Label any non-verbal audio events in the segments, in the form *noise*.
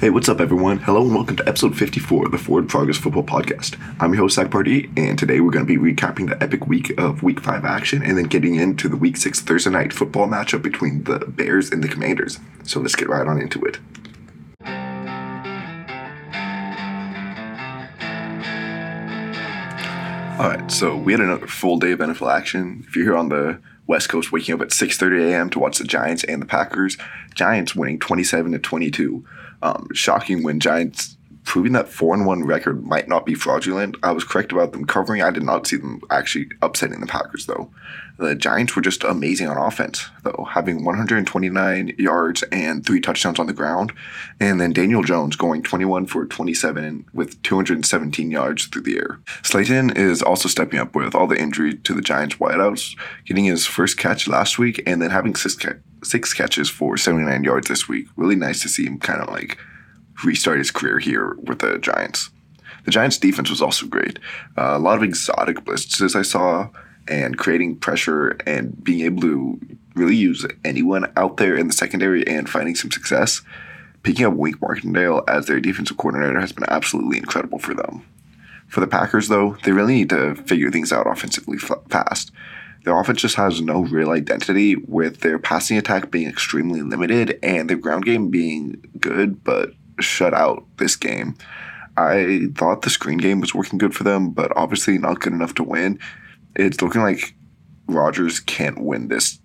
Hey, what's up, everyone? Hello, and welcome to episode 54 of the Forward Progress Football Podcast. I'm your host, Zac Pardi, and today we're going to be recapping the epic week of Week 5 action and then getting into the Week 6 Thursday night football matchup between the Bears and the Commanders. So let's get right on into it. All right, so we had another full day of NFL action. If you're here on the West Coast, waking up at 6:30 a.m. to watch the Giants and the Packers, Giants winning 27 to 22. Um, shocking when Giants proving that four and one record might not be fraudulent. I was correct about them covering. I did not see them actually upsetting the Packers though. The Giants were just amazing on offense though, having 129 yards and three touchdowns on the ground, and then Daniel Jones going 21 for 27 with 217 yards through the air. Slayton is also stepping up with all the injury to the Giants wideouts, getting his first catch last week, and then having six six catches for 79 yards this week. Really nice to see him kind of like restart his career here with the Giants. The Giants' defense was also great. Uh, a lot of exotic blitzes I saw, and creating pressure and being able to really use anyone out there in the secondary and finding some success. Picking up Wink Martindale as their defensive coordinator has been absolutely incredible for them. For the Packers, though, they really need to figure things out offensively fast. Their offense just has no real identity, with their passing attack being extremely limited and their ground game being good but shut out this game. I thought the screen game was working good for them, but obviously not good enough to win. It's looking like Rodgers can't win this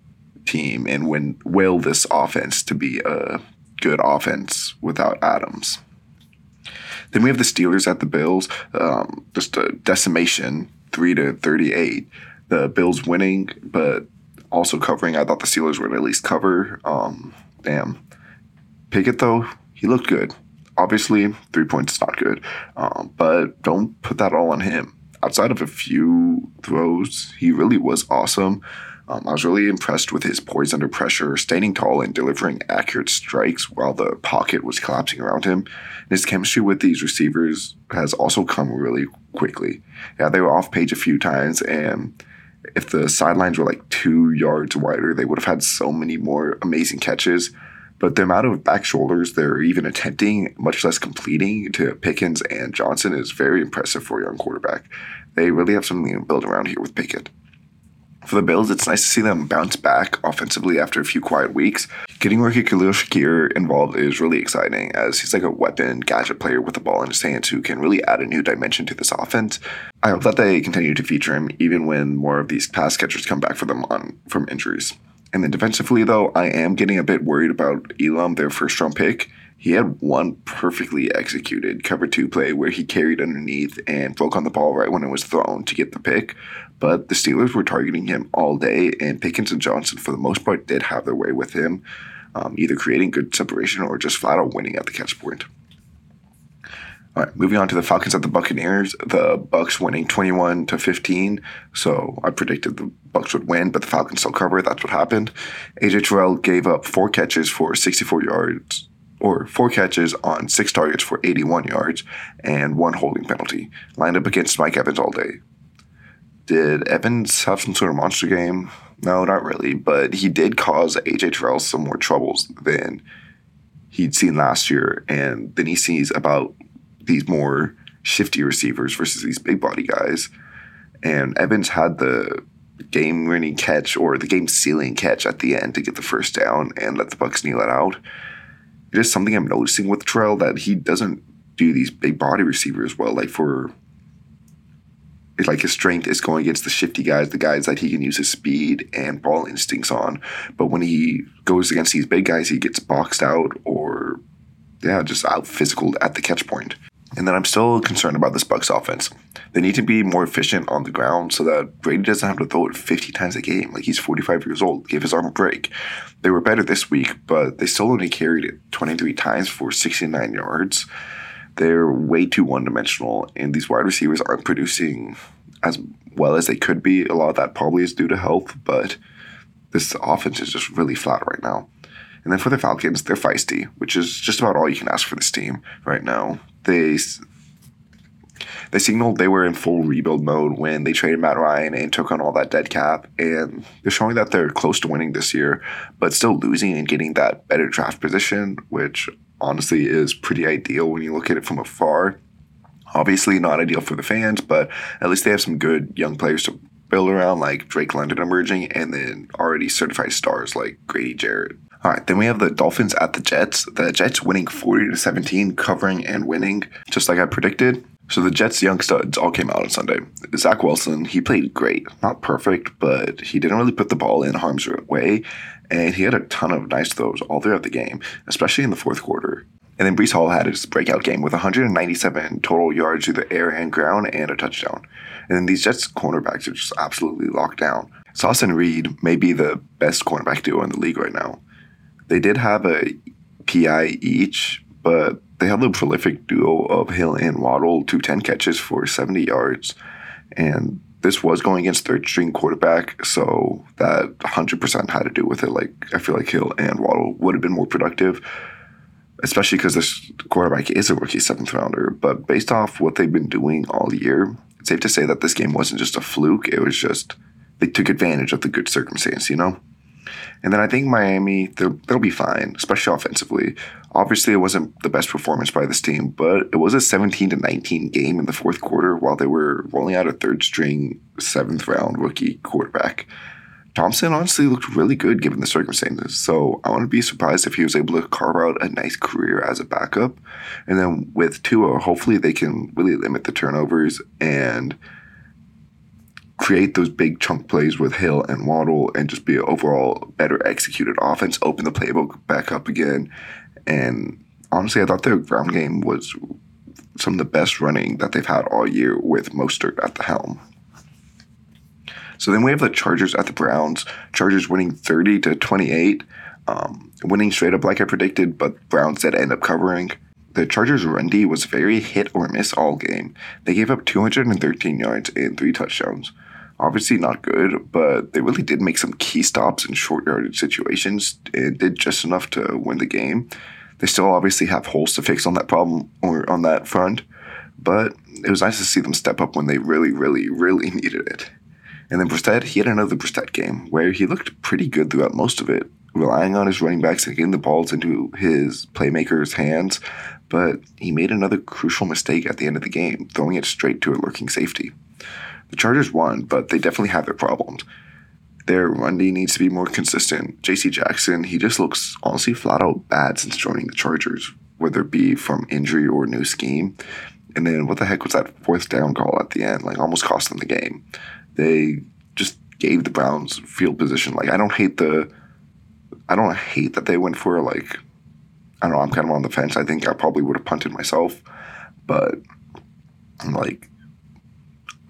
team and win will this offense to be a good offense without Adams. Then we have the Steelers at the Bills, um, just a decimation, three to thirty-eight. The Bills winning, but also covering. I thought the Steelers would at least cover. Um, damn, Pickett though he looked good obviously, three points is not good, um, but don't put that all on him. Outside of a few throws, he really was awesome. Um, I was really impressed with his poise under pressure, standing tall and delivering accurate strikes while the pocket was collapsing around him. And his chemistry with these receivers has also come really quickly. Yeah, they were off page a few times, and if the sidelines were like two yards wider, they would have had so many more amazing catches. But the amount of back shoulders they're even attempting, much less completing to Pickens and Johnson, is very impressive for a young quarterback. They really have something to build around here with Pickett. For the Bills, it's nice to see them bounce back offensively after a few quiet weeks. Getting rookie Khalil Shakir involved is really exciting as he's like a weapon gadget player with the ball in his hands who can really add a new dimension to this offense. I hope that they continue to feature him even when more of these pass catchers come back for them on from injuries. And then defensively, though, I am getting a bit worried about Elam, their first round pick. He had one perfectly executed cover two play where he carried underneath and broke on the ball right when it was thrown to get the pick. But the Steelers were targeting him all day, and Pickens and Johnson, for the most part, did have their way with him, um, either creating good separation or just flat out winning at the catch point. All right, moving on to the Falcons at the Buccaneers. The Bucks winning 21 to 15. So I predicted the Bucks would win, but the Falcons still cover. That's what happened. AJ Terrell gave up four catches for 64 yards, or four catches on six targets for 81 yards, and one holding penalty. Lined up against Mike Evans all day. Did Evans have some sort of monster game? No, not really, but he did cause AJ Terrell some more troubles than he'd seen last year, and then he sees about these more shifty receivers versus these big body guys. And Evans had the game winning catch or the game sealing catch at the end to get the first down and let the Bucks kneel it out. It is something I'm noticing with Terrell that he doesn't do these big body receivers well. Like for like his strength is going against the shifty guys, the guys that he can use his speed and ball instincts on. But when he goes against these big guys, he gets boxed out or yeah, just out physical at the catch point. And then I'm still concerned about this Bucks offense. They need to be more efficient on the ground so that Brady doesn't have to throw it 50 times a game. Like he's 45 years old. Give his arm a break. They were better this week, but they still only carried it 23 times for 69 yards. They're way too one dimensional, and these wide receivers aren't producing as well as they could be. A lot of that probably is due to health, but this offense is just really flat right now. And then for the Falcons, they're feisty, which is just about all you can ask for this team right now. They They signaled they were in full rebuild mode when they traded Matt Ryan and took on all that dead cap, and they're showing that they're close to winning this year, but still losing and getting that better draft position, which honestly is pretty ideal when you look at it from afar. Obviously, not ideal for the fans, but at least they have some good young players to build around, like Drake London emerging, and then already certified stars like Grady Jarrett. All right, then we have the Dolphins at the Jets. The Jets winning 40 to 17, covering and winning, just like I predicted. So the Jets' young studs all came out on Sunday. Zach Wilson, he played great, not perfect, but he didn't really put the ball in harm's way, and he had a ton of nice throws all throughout the game, especially in the fourth quarter. And then Breece Hall had his breakout game with 197 total yards through the air and ground and a touchdown. And then these Jets cornerbacks are just absolutely locked down. Sauce and Reed may be the best cornerback duo in the league right now. They did have a PI each, but they had the prolific duo of Hill and Waddle to 10 catches for 70 yards. And this was going against third string quarterback, so that 100% had to do with it. Like, I feel like Hill and Waddle would have been more productive, especially because this quarterback is a rookie seventh rounder. But based off what they've been doing all year, it's safe to say that this game wasn't just a fluke. It was just they took advantage of the good circumstance, you know? And then I think Miami, they'll, be fine, especially offensively. Obviously, it wasn't the best performance by this team, but it was a 17 to 19 game in the fourth quarter while they were rolling out a third string, seventh round rookie quarterback. Thompson honestly looked really good given the circumstances, so I wouldn't be surprised if he was able to carve out a nice career as a backup. And then with Tua, hopefully they can really limit the turnovers and create those big chunk plays with Hill and Waddle and just be an overall better executed offense, open the playbook back up again. And honestly, I thought their ground game was some of the best running that they've had all year with Mostert at the helm. So then we have the Chargers at the Browns. Chargers winning 30 to 28, um, winning straight up like I predicted, but Browns did end up covering. The Chargers' run D was very hit or miss all game. They gave up 213 yards and three touchdowns obviously not good, but they really did make some key stops in short yardage situations and did just enough to win the game. They still obviously have holes to fix on that problem or on that front, but it was nice to see them step up when they really, really, really *laughs* needed it. And then Brissett, he had another Brissett game where he looked pretty good throughout most of it, relying on his running backs and getting the balls into his playmakers' hands. But he made another crucial mistake at the end of the game, throwing it straight to a lurking safety. The Chargers won, but they definitely have their problems. Their run D needs to be more consistent. J.C. Jackson, he just looks honestly flat out bad since joining the Chargers, whether it be from injury or new scheme. And then what the heck was that fourth down call at the end? Like almost cost them the game. They just gave the Browns field position. Like I don't hate the I don't hate that they went for like I don't know, I'm kind of on the fence. I think I probably would have punted myself. But like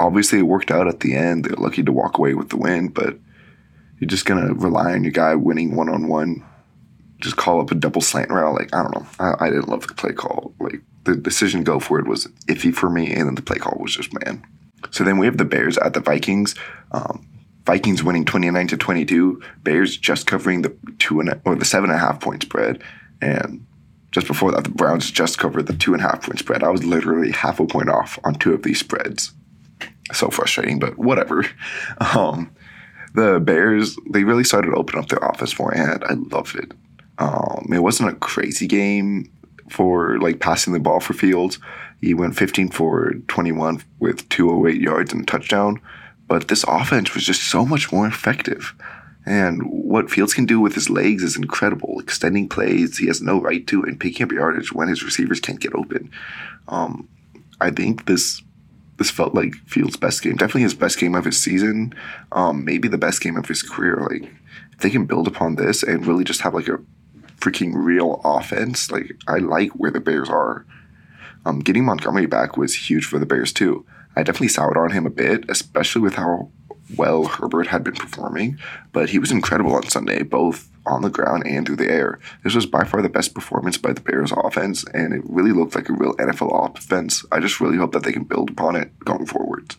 obviously it worked out at the end. They're lucky to walk away with the win, but you're just gonna rely on your guy winning one on one. Just call up a double slant route. Like I don't know. I, I, didn't love the play call. Like the decision go for it was iffy for me, and then the play call was just man. So then we have the Bears at the Vikings. Um, Vikings winning 29 to 22. Bears just covering the two and or the seven and a half point spread, and just before that, the Browns just covered the two and a half point spread. I was literally half a point off on two of these spreads so frustrating, but whatever. *laughs* Um, the Bears, they really started to open up their offense more, and I loved it. Um, it wasn't a crazy game for like passing the ball for Fields. He went 15 for 21 with 208 yards and a touchdown, but this offense was just so much more effective. And what Fields can do with his legs is incredible. Extending plays, he has no right to, and picking up yardage when his receivers can't get open. Um, I think this this felt like Fields' best game. Definitely his best game of his season. Um, maybe the best game of his career. Like if they can build upon this and really just have like a freaking real offense, like I like where the Bears are. Um, getting Montgomery back was huge for the Bears too. I definitely soured on him a bit, especially with how well Herbert had been performing, but he was incredible on Sunday, both on the ground and through the air. This was by far the best performance by the Bears offense, and it really looked like a real NFL offense. I just really hope that they can build upon it going forward.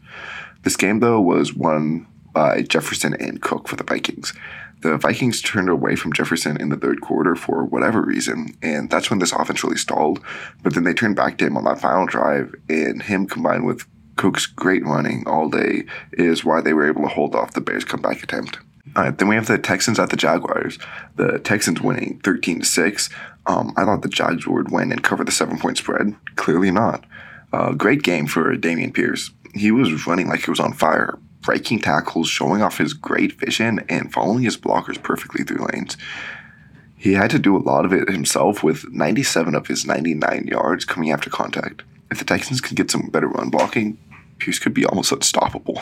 This game, though, was won by Jefferson and Cook for the Vikings. The Vikings turned away from Jefferson in the third quarter for whatever reason, and that's when this offense really stalled. But then they turned back to him on that final drive, and him combined with Cook's great running all day is why they were able to hold off the Bears' comeback attempt. Right, then we have the Texans at the Jaguars. The Texans winning 13 to 6. Um, I thought the Jags would win and cover the seven point spread. Clearly not. Uh, great game for Dameon Pierce. He was running like he was on fire, breaking tackles, showing off his great vision, and following his blockers perfectly through lanes. He had to do a lot of it himself with 97 of his 99 yards coming after contact. If the Texans could get some better run blocking, Pierce could be almost unstoppable.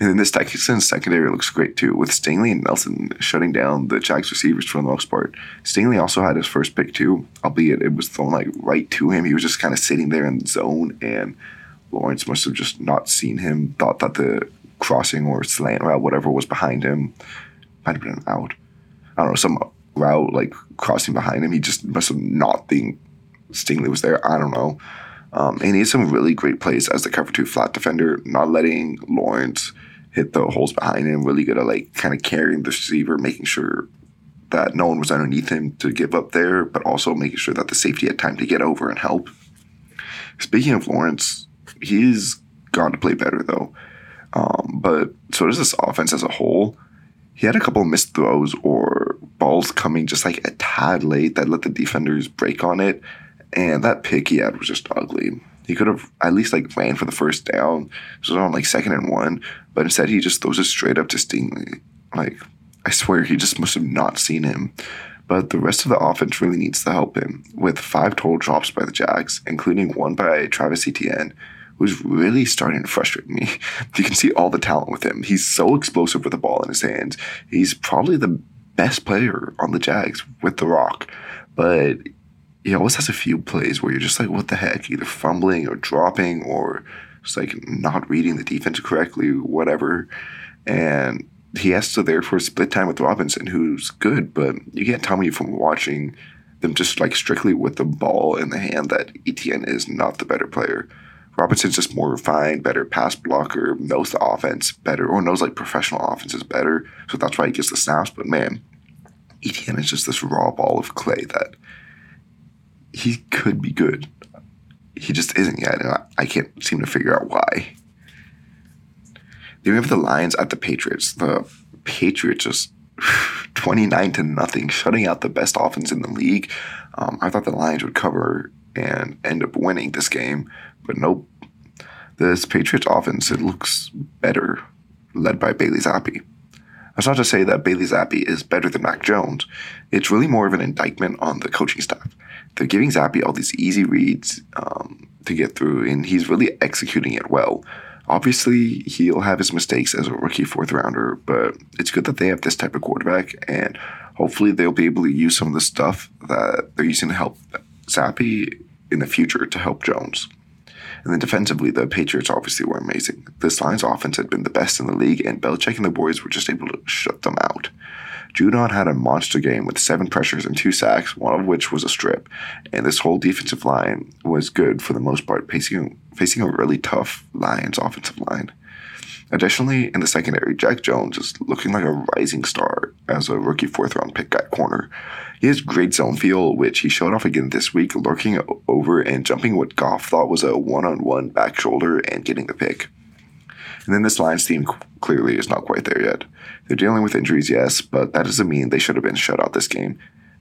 And then this Texans secondary looks great too, with Stingley and Nelson shutting down the Jags receivers for the most part. Stingley also had his first pick too, albeit it was thrown like right to him. He was just kind of sitting there in the zone, and Lawrence must have just not seen him, thought that the crossing or slant route, whatever was behind him, might have been out. I don't know, some route like crossing behind him. He just must have not think Stingley was there. I don't know. Um, and he had some really great plays as the cover two flat defender, not letting Lawrence hit the holes behind him, really good at like kind of carrying the receiver, making sure that no one was underneath him to give up there, but also making sure that the safety had time to get over and help. Speaking of Lawrence, he's gone to play better though. Um, but so does this offense as a whole. He had a couple missed throws or balls coming just like a tad late that let the defenders break on it. And that pick he had was just ugly. He could have at least like ran for the first down. Was on like second and one, but instead he just throws it straight up to Stingley. Like I swear he just must have not seen him. But the rest of the offense really needs to help him with five total drops by the Jags, including one by Travis Etienne, who's really starting to frustrate me. *laughs* You can see all the talent with him. He's so explosive with the ball in his hands. He's probably the best player on the Jags with the rock. But he always has a few plays where you're just like, what the heck? Either fumbling or dropping or just like not reading the defense correctly, whatever. And he has to therefore split time with Robinson, who's good, but you can't tell me from watching them just like strictly with the ball in the hand that Etienne is not the better player. Robinson's just more refined, better pass blocker, knows the offense better, or knows like professional offenses better. So that's why he gets the snaps. But man, Etienne is just this raw ball of clay that he could be good. He just isn't yet, and I, I can't seem to figure out why. Then we have the Lions at the Patriots. The Patriots just *sighs* 29 to nothing, shutting out the best offense in the league. Um, I thought the Lions would cover and end up winning this game, but nope. This Patriots offense, it looks better, led by Bailey Zappe. That's not to say that Bailey Zappe is better than Mac Jones. It's really more of an indictment on the coaching staff they're giving Zappe all these easy reads um, to get through, and he's really executing it well. Obviously, he'll have his mistakes as a rookie fourth rounder, but it's good that they have this type of quarterback, and hopefully they'll be able to use some of the stuff that they're using to help Zappe in the future to help Jones. And then defensively, the Patriots obviously were amazing. This Lions offense had been the best in the league, and Belichick and the boys were just able to shut them out. Judon had a monster game with seven pressures and two sacks, one of which was a strip. And this whole defensive line was good for the most part, facing, facing a really tough Lions offensive line. Additionally, in the secondary, Jack Jones is looking like a rising star as a rookie fourth round pick at corner. He has great zone feel, which he showed off again this week, lurking over and jumping what Goff thought was a one on one back shoulder and getting the pick. And then this Lions team clearly is not quite there yet. They're dealing with injuries, yes, but that doesn't mean they should have been shut out this game.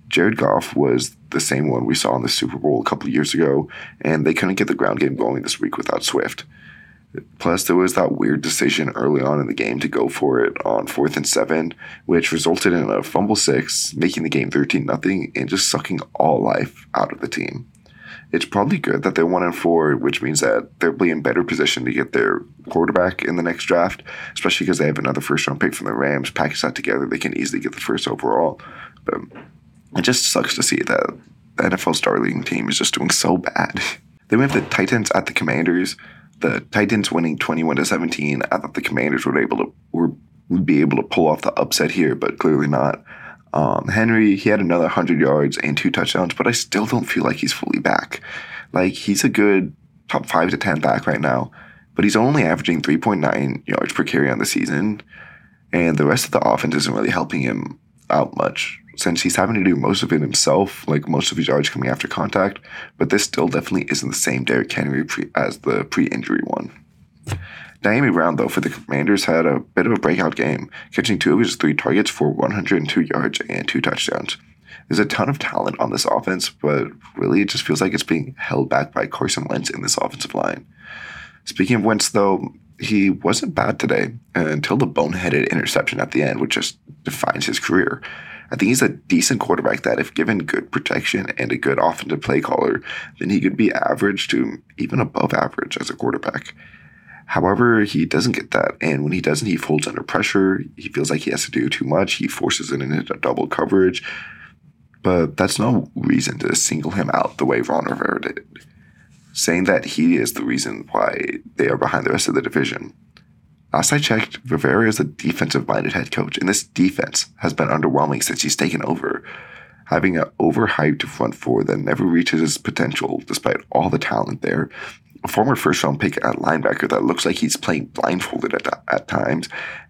Jared Goff was the same one we saw in the Super Bowl a couple years ago, and they couldn't get the ground game going this week without Swift. Plus, there was that weird decision early on in the game to go for it on fourth and seven, which resulted in a fumble six, making the game 13 0 and just sucking all life out of the team it's probably good that they're one and four, which means that they'll be in better position to get their quarterback in the next draft, especially because they have another first round pick from the Rams. Package that together, they can easily get the first overall. But it just sucks to see that the NFL Starling team is just doing so bad. *laughs* then we have the Titans at the Commanders. The Titans winning 21 to 17. I thought the Commanders were able to were would be able to pull off the upset here, but clearly not. Um, Henry, he had another 100 yards and two touchdowns, but I still don't feel like he's fully back. Like, he's a good top 5 to 10 back right now, but he's only averaging 3.9 yards per carry on the season. And the rest of the offense isn't really helping him out much since he's having to do most of it himself, like most of his yards coming after contact. But this still definitely isn't the same Derrick Henry pre- as the pre injury one. Dyami Brown, though, for the Commanders had a bit of a breakout game, catching two of his three targets for 102 yards and two touchdowns. There's a ton of talent on this offense, but really it just feels like it's being held back by Carson Wentz in this offensive line. Speaking of Wentz, though, he wasn't bad today until the boneheaded interception at the end, which just defines his career. I think he's a decent quarterback that, if given good protection and a good offensive play caller, then he could be average to even above average as a quarterback. However, he doesn't get that. And when he doesn't, he folds under pressure. He feels like he has to do too much. He forces it into double coverage. But that's no reason to single him out the way Ron Rivera did, saying that he is the reason why they are behind the rest of the division. Last I checked, Rivera is a defensive minded head coach, and this defense has been underwhelming since he's taken over. Having an overhyped front four that never reaches its potential despite all the talent there, a former first round pick at linebacker that looks like he's playing blindfolded at, at times,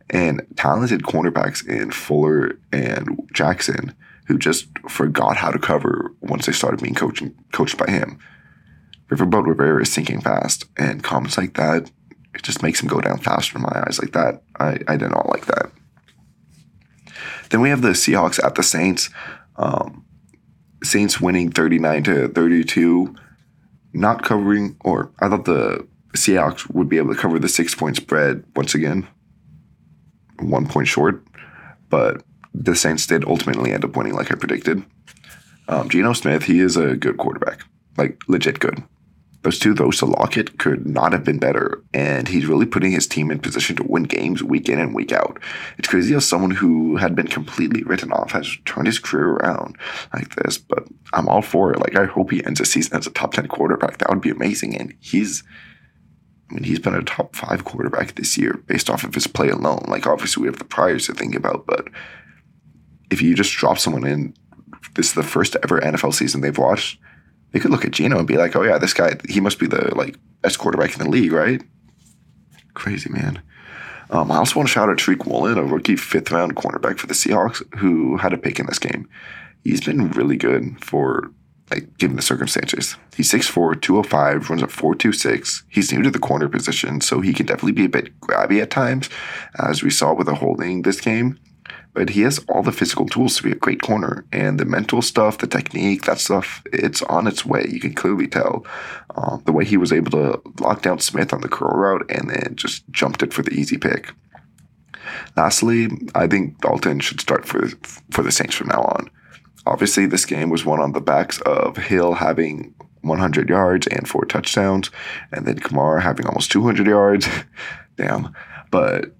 and talented cornerbacks in Fuller and Jackson who just forgot how to cover once they started being coaching, coached by him. Riverboat Rivera is sinking fast, and comments like that, it just makes him go down faster in my eyes. Like that, I, I did not like that. Then we have the Seahawks at the Saints. Um, Saints winning 39 to 32, not covering, or I thought the Seahawks would be able to cover the six point spread once again, one point short, but the Saints did ultimately end up winning, like I predicted. Um, Geno Smith, he is a good quarterback, like legit good. Those two, those to Lockett, could not have been better, and he's really putting his team in position to win games week in and week out. It's crazy how someone who had been completely written off has turned his career around like this. But I'm all for it. Like I hope he ends the season as a top ten quarterback. That would be amazing. And he's I mean, he's been a top five quarterback this year based off of his play alone. Like, obviously, we have the priors to think about, but if you just drop someone in, this is the first ever NFL season they've watched. They could look at Geno and be like, "Oh yeah, this guy, he must be the like best quarterback in the league, right?" Crazy man. Um, I also want to shout out Tariq Woolen, a rookie fifth round cornerback for the Seahawks, who had a pick in this game. He's been really good for like given the circumstances. He's 6'4", 205, runs a 4.26. He's new to the corner position, so he can definitely be a bit grabby at times, as we saw with a holding this game but he has all the physical tools to be a great corner. And the mental stuff, the technique, that stuff, it's on its way. You can clearly tell uh, the way he was able to lock down Smith on the curl route and then just jumped it for the easy pick. Lastly, I think Dalton should start for for the Saints from now on. Obviously, this game was won on the backs of Hill having 100 yards and four touchdowns, and then Kamara having almost 200 yards. *laughs* Damn. But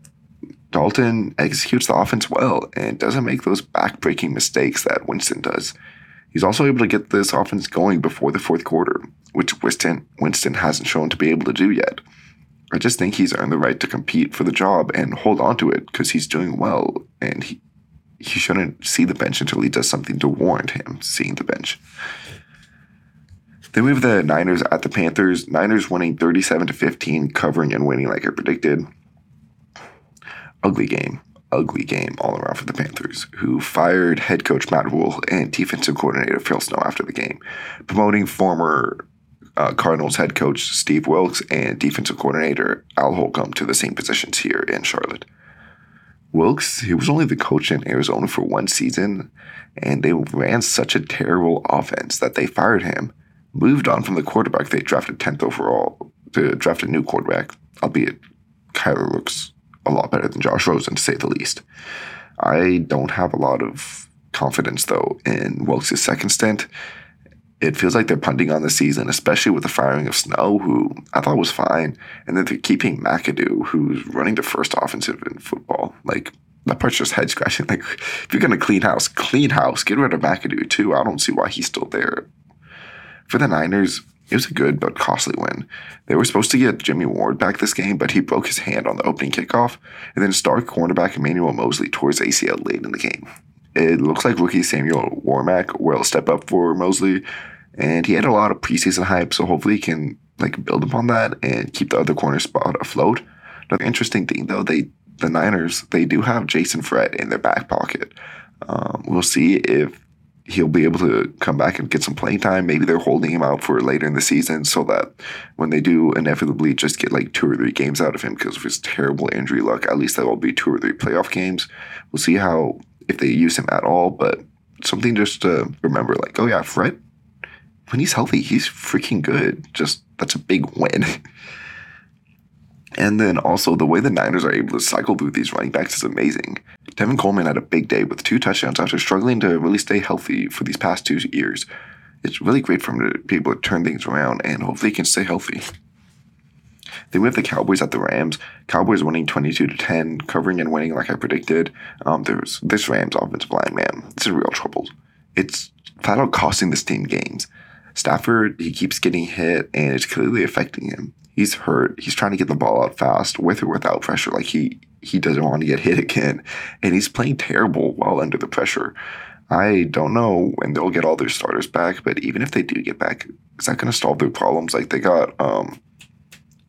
Dalton executes the offense well and doesn't make those backbreaking mistakes that Winston does. He's also able to get this offense going before the fourth quarter, which Winston Winston hasn't shown to be able to do yet. I just think he's earned the right to compete for the job and hold on to it because he's doing well, and he he shouldn't see the bench until he does something to warrant him seeing the bench. Then we have the Niners at the Panthers. Niners winning 37 to 15, covering and winning like I predicted ugly game, ugly game all around for the Panthers, who fired head coach Matt Rhule and defensive coordinator Phil Snow after the game, promoting former uh, Cardinals head coach Steve Wilks and defensive coordinator Al Holcomb to the same positions here in Charlotte. Wilks, he was only the coach in Arizona for one season, and they ran such a terrible offense that they fired him, moved on from the quarterback they drafted 10th overall to draft a new quarterback, albeit Kyler looks a lot better than Josh Rosen, to say the least. I don't have a lot of confidence, though, in Wilks' second stint. It feels like they're punting on the season, especially with the firing of Snow, who I thought was fine, and then they're keeping McAdoo, who's running the first offensive in football. Like, that part's just head scratching. *laughs* Like, if you're going to clean house, clean house. Get rid of McAdoo, too. I don't see why he's still there. For the Niners, it was a good but costly win. They were supposed to get Jimmy Ward back this game, but he broke his hand on the opening kickoff, and then star cornerback Emmanuel Moseley tore his ACL late in the game. It looks like rookie Samuel Womack will step up for Moseley, and he had a lot of preseason hype, so hopefully he can like build upon that and keep the other corner spot afloat. Another interesting thing though, they the Niners, they do have Jason Verrett in their back pocket. Um, we'll see if he'll be able to come back and get some playing time. Maybe they're holding him out for later in the season so that when they do inevitably just get like two or three games out of him because of his terrible injury luck, at least that will be two or three playoff games. We'll see how if they use him at all, but something just to remember like, oh yeah, Verrett, when he's healthy, he's freaking good. Just that's a big win. *laughs* And then also the way the Niners are able to cycle through these running backs is amazing. Tevin Coleman had a big day with two touchdowns after struggling to really stay healthy for these past two years. It's really great for him to be able to turn things around and hopefully he can stay healthy. Then we have the Cowboys at the Rams. Cowboys winning 22 to 10, covering and winning like I predicted. Um, there's this Rams offensive line, man. It's in real trouble. It's flat out costing this team games. Stafford, he keeps getting hit and it's clearly affecting him he's hurt. He's trying to get the ball out fast with or without pressure. Like he he doesn't want to get hit again, and he's playing terrible while under the pressure. I don't know when they'll get all their starters back, but even if they do get back, is that going to solve their problems? Like they got um,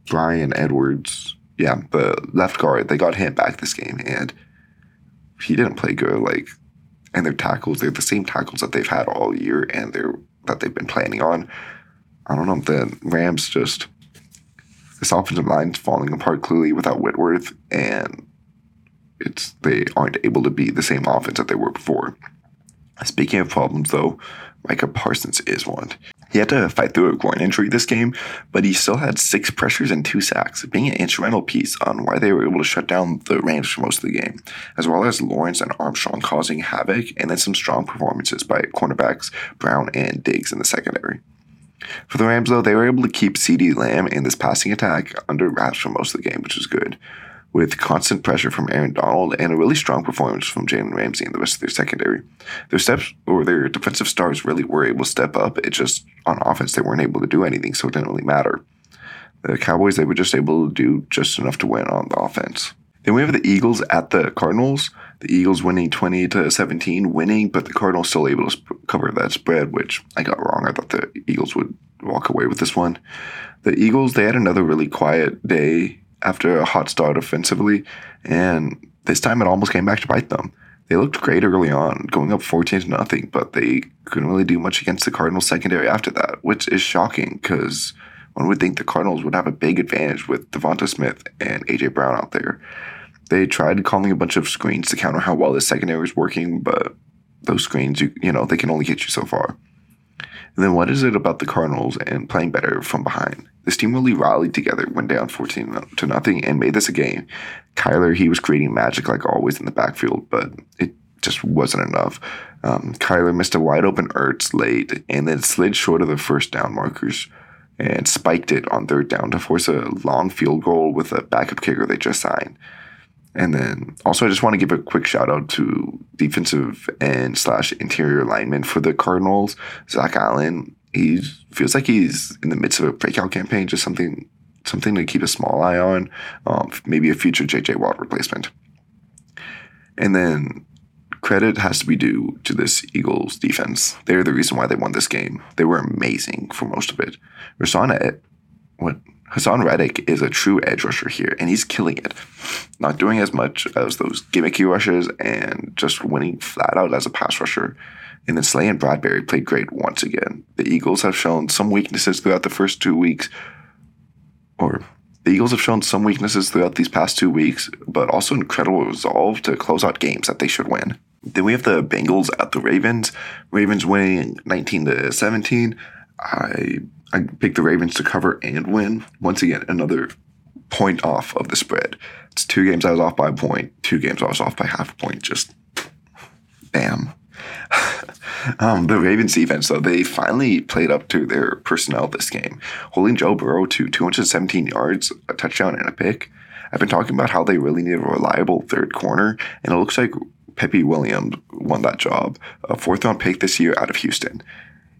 Bryan Edwards, yeah, the left guard. They got him back this game, and he didn't play good. Like, and their tackles, they're the same tackles that they've had all year, and they're that they've been planning on. I don't know. The Rams just this offensive line's falling apart clearly without Whitworth, and it's they aren't able to be the same offense that they were before. Speaking of problems, though, Micah Parsons is one. He had to fight through a groin injury this game, but he still had six pressures and two sacks, being an instrumental piece on why they were able to shut down the Rams for most of the game, as well as Lawrence and Armstrong causing havoc, and then some strong performances by cornerbacks Brown and Diggs in the secondary. For the Rams, though, they were able to keep CeeDee Lamb in this passing attack under wraps for most of the game, which was good, with constant pressure from Aaron Donald and a really strong performance from Jalen Ramsey and the rest of their secondary. Their steps or their defensive stars really were able to step up. It just on offense they weren't able to do anything, so it didn't really matter. The Cowboys they were just able to do just enough to win on the offense. Then we have the Eagles at the Cardinals. The Eagles winning 20 to 17, winning, but the Cardinals still able to cover that spread, which I got wrong. I thought the Eagles would walk away with this one. The Eagles, they had another really quiet day after a hot start offensively, and this time it almost came back to bite them. They looked great early on, going up 14 to nothing, but they couldn't really do much against the Cardinals secondary after that, which is shocking because one would think the Cardinals would have a big advantage with Devonta Smith and AJ Brown out there. They tried calling a bunch of screens to counter how well the secondary is working, but those screens, you you know, they can only get you so far. And then what is it about the Cardinals and playing better from behind? This team really rallied together, went down 14 to nothing, and made this a game. Kyler, he was creating magic like always in the backfield, but it just wasn't enough. Um, Kyler missed a wide open Ertz late and then slid short of the first down markers and spiked it on third down to force a long field goal with a backup kicker they just signed. And then also, I just want to give a quick shout out to defensive and slash interior lineman for the Cardinals, Zach Allen. He feels like he's in the midst of a breakout campaign, just something something to keep a small eye on. Um, maybe a future JJ Watt replacement. And then credit has to be due to this Eagles defense. They're the reason why they won this game. They were amazing for most of it. Rashawn, what Haason Reddick is a true edge rusher here, and he's killing it. Not doing as much as those gimmicky rushes and just winning flat out as a pass rusher. And then Slay and Bradberry played great once again. The Eagles have shown some weaknesses throughout the first two weeks, or the Eagles have shown some weaknesses throughout these past two weeks, but also incredible resolve to close out games that they should win. Then we have the Bengals at the Ravens. Ravens winning 19 to 17. I I picked the Ravens to cover and win. Once again, another point off of the spread. It's two games I was off by a point, two games I was off by half a point. Just damn. *laughs* um, the Ravens defense, though, they finally played up to their personnel this game, holding Joe Burrow to 217 yards, a touchdown, and a pick. I've been talking about how they really need a reliable third corner, and it looks like Pepe Williams won that job. A fourth round pick this year out of Houston.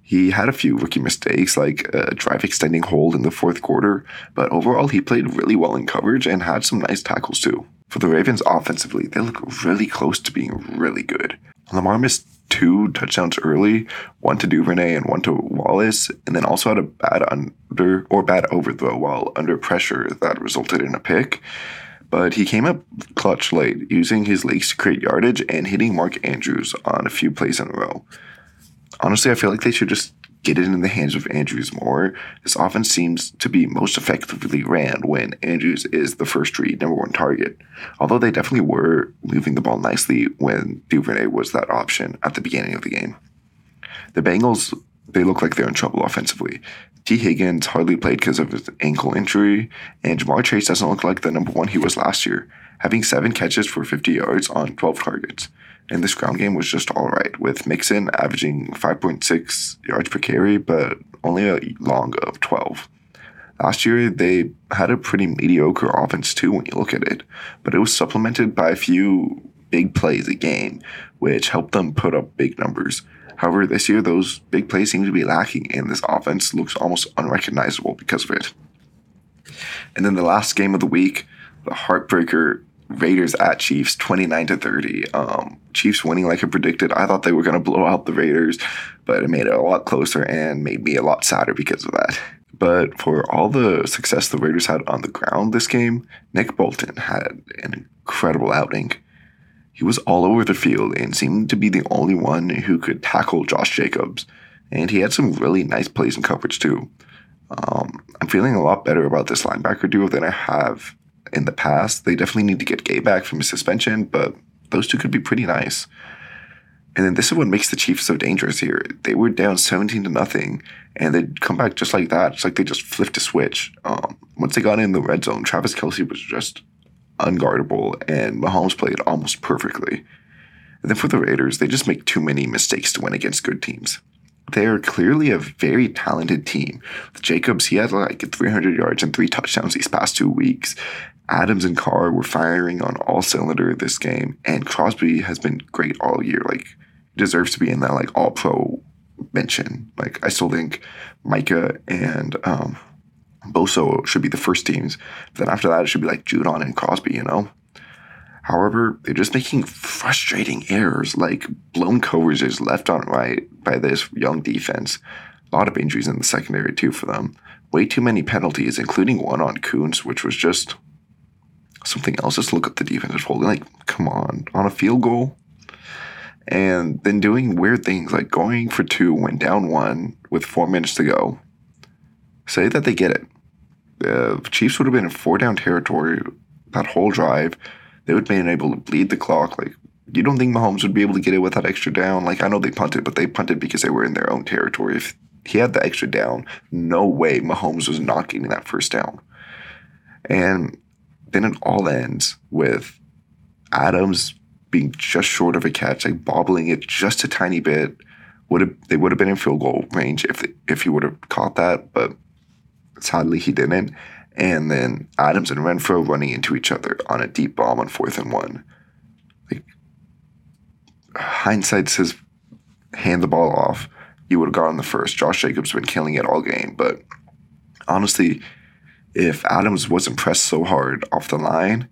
He had a few rookie mistakes, like a drive extending hold in the fourth quarter, but overall he played really well in coverage and had some nice tackles too. For the Ravens offensively, they look really close to being really good. Lamar missed two touchdowns early, one to Duvernay and one to Wallace, and then also had a bad under or bad overthrow while under pressure that resulted in a pick. but he came up clutch late, using his legs to create yardage and hitting Mark Andrews on a few plays in a row. Honestly, I feel like they should just get it in the hands of Andrews more. This often seems to be most effectively ran when Andrews is the first read, number one target. Although they definitely were moving the ball nicely when Duvernay was that option at the beginning of the game. The Bengals, they look like they're in trouble offensively. Tee Higgins hardly played because of his ankle injury, and Ja'Marr Chase doesn't look like the number one he was last year, having seven catches for 50 yards on 12 targets. And this ground game was just all right, with Mixon averaging 5.6 yards per carry, but only a long of 12. Last year, they had a pretty mediocre offense too when you look at it, but it was supplemented by a few big plays a game, which helped them put up big numbers. However, this year, those big plays seem to be lacking, and this offense looks almost unrecognizable because of it. And then the last game of the week, the heartbreaker Raiders at Chiefs, 29 to 30. Um, Chiefs winning like I predicted. I thought they were going to blow out the Raiders, but it made it a lot closer and made me a lot sadder because of that. But for all the success the Raiders had on the ground this game, Nick Bolton had an incredible outing. He was all over the field and seemed to be the only one who could tackle Josh Jacobs. And he had some really nice plays in coverage too. Um, I'm feeling a lot better about this linebacker duo than I have in the past. They definitely need to get Gay back from his suspension, but those two could be pretty nice. And then this is what makes the Chiefs so dangerous here. They were down 17 to nothing, and they'd come back just like that. It's like they just flipped a switch. Um, once they got in the red zone, Travis Kelce was just unguardable, and Mahomes played almost perfectly. And then for the Raiders, they just make too many mistakes to win against good teams. They're clearly a very talented team. Jacobs, he had like 300 yards and three touchdowns these past two weeks. Adams and Carr were firing on all cylinder this game, and Crosby has been great all year. Like, deserves to be in that like all pro mention. Like, I still think Micah and um, Bosa should be the first teams. Then after that, it should be like Judon and Crosby, you know? However, they're just making frustrating errors like blown coverages left on right by this young defense. A lot of injuries in the secondary, too, for them. Way too many penalties, including one on Coons, which was just something else. Just look up the defensive holding. Like, come on, on a field goal. And then doing weird things like going for two when down one with four minutes to go. Say that they get it. The Chiefs would have been in four down territory that whole drive. They would have been able to bleed the clock. Like, you don't think Mahomes would be able to get it with that extra down? Like, I know they punted, but they punted because they were in their own territory. If he had the extra down, no way Mahomes was not getting that first down. And then it all ends with Adams being just short of a catch, like bobbling it just a tiny bit. Would have they would have been in field goal range if if he would have caught that, but sadly he didn't. And then Adams and Renfrow running into each other on a deep bomb on fourth and one. Like hindsight says, hand the ball off. You would have gotten the first. Josh Jacobs been killing it all game, but honestly, if Adams wasn't pressed so hard off the line,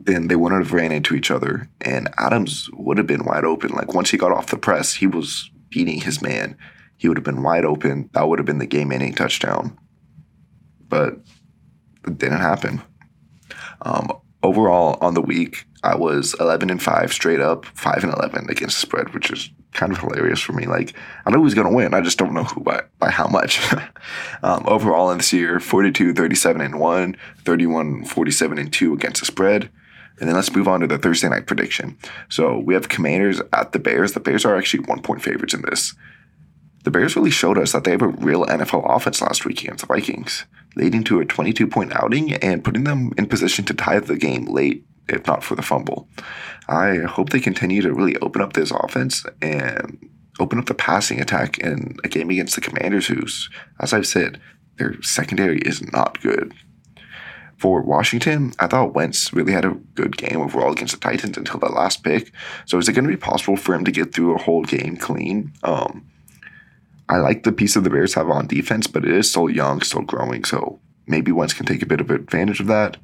then they wouldn't have ran into each other. And Adams would have been wide open. Like once he got off the press, he was beating his man. He would have been wide open. That would have been the game ending touchdown. But it didn't happen. Um, overall, on the week, I was 11 and 5 straight up, 5 and 11 against the spread, which is kind of hilarious for me. Like, I know who's going to win. I just don't know who by, by how much. *laughs* um, overall, in this year, 42, 37 and 1, 31, 47 and 2 against the spread. And then let's move on to the Thursday night prediction. So we have Commanders at the Bears. The Bears are actually one point favorites in this. The Bears really showed us that they have a real NFL offense last week against the Vikings, leading to a 22 point outing and putting them in position to tie the game late, if not for the fumble. I hope they continue to really open up this offense and open up the passing attack in a game against the Commanders, who's, as I've said, their secondary is not good. For Washington, I thought Wentz really had a good game overall against the Titans until that last pick. So is it going to be possible for him to get through a whole game clean? Um, I like the piece of the Bears have on defense, but it is still young, still growing. So maybe Wentz can take a bit of advantage of that.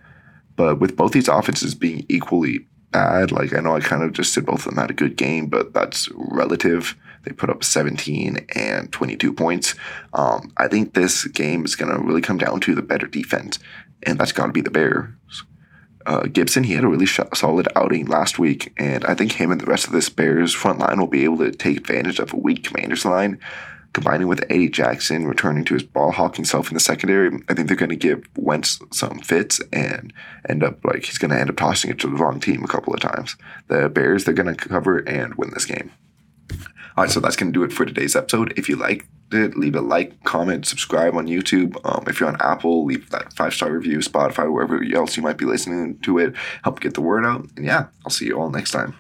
But with both these offenses being equally bad. Like I know I kind of just said both of them had a good game, but that's relative. They put up 17 and 22 points. Um, I think this game is going to really come down to the better defense, and that's got to be the Bears. uh, Gibson, he had a really sh- solid outing last week, and I think him and the rest of this Bears front line will be able to take advantage of a weak Commanders line. Combining with Eddie Jackson returning to his ball hawking self in the secondary, I think they're going to give Wentz some fits and end up like he's going to end up tossing it to the wrong team a couple of times. The Bears, they're going to cover and win this game. All right, so that's going to do it for today's episode. If you liked it, leave a like, comment, subscribe on YouTube. Um, if you're on Apple, leave that five star review, Spotify, wherever else you might be listening to it. Help get the word out. And yeah, I'll see you all next time.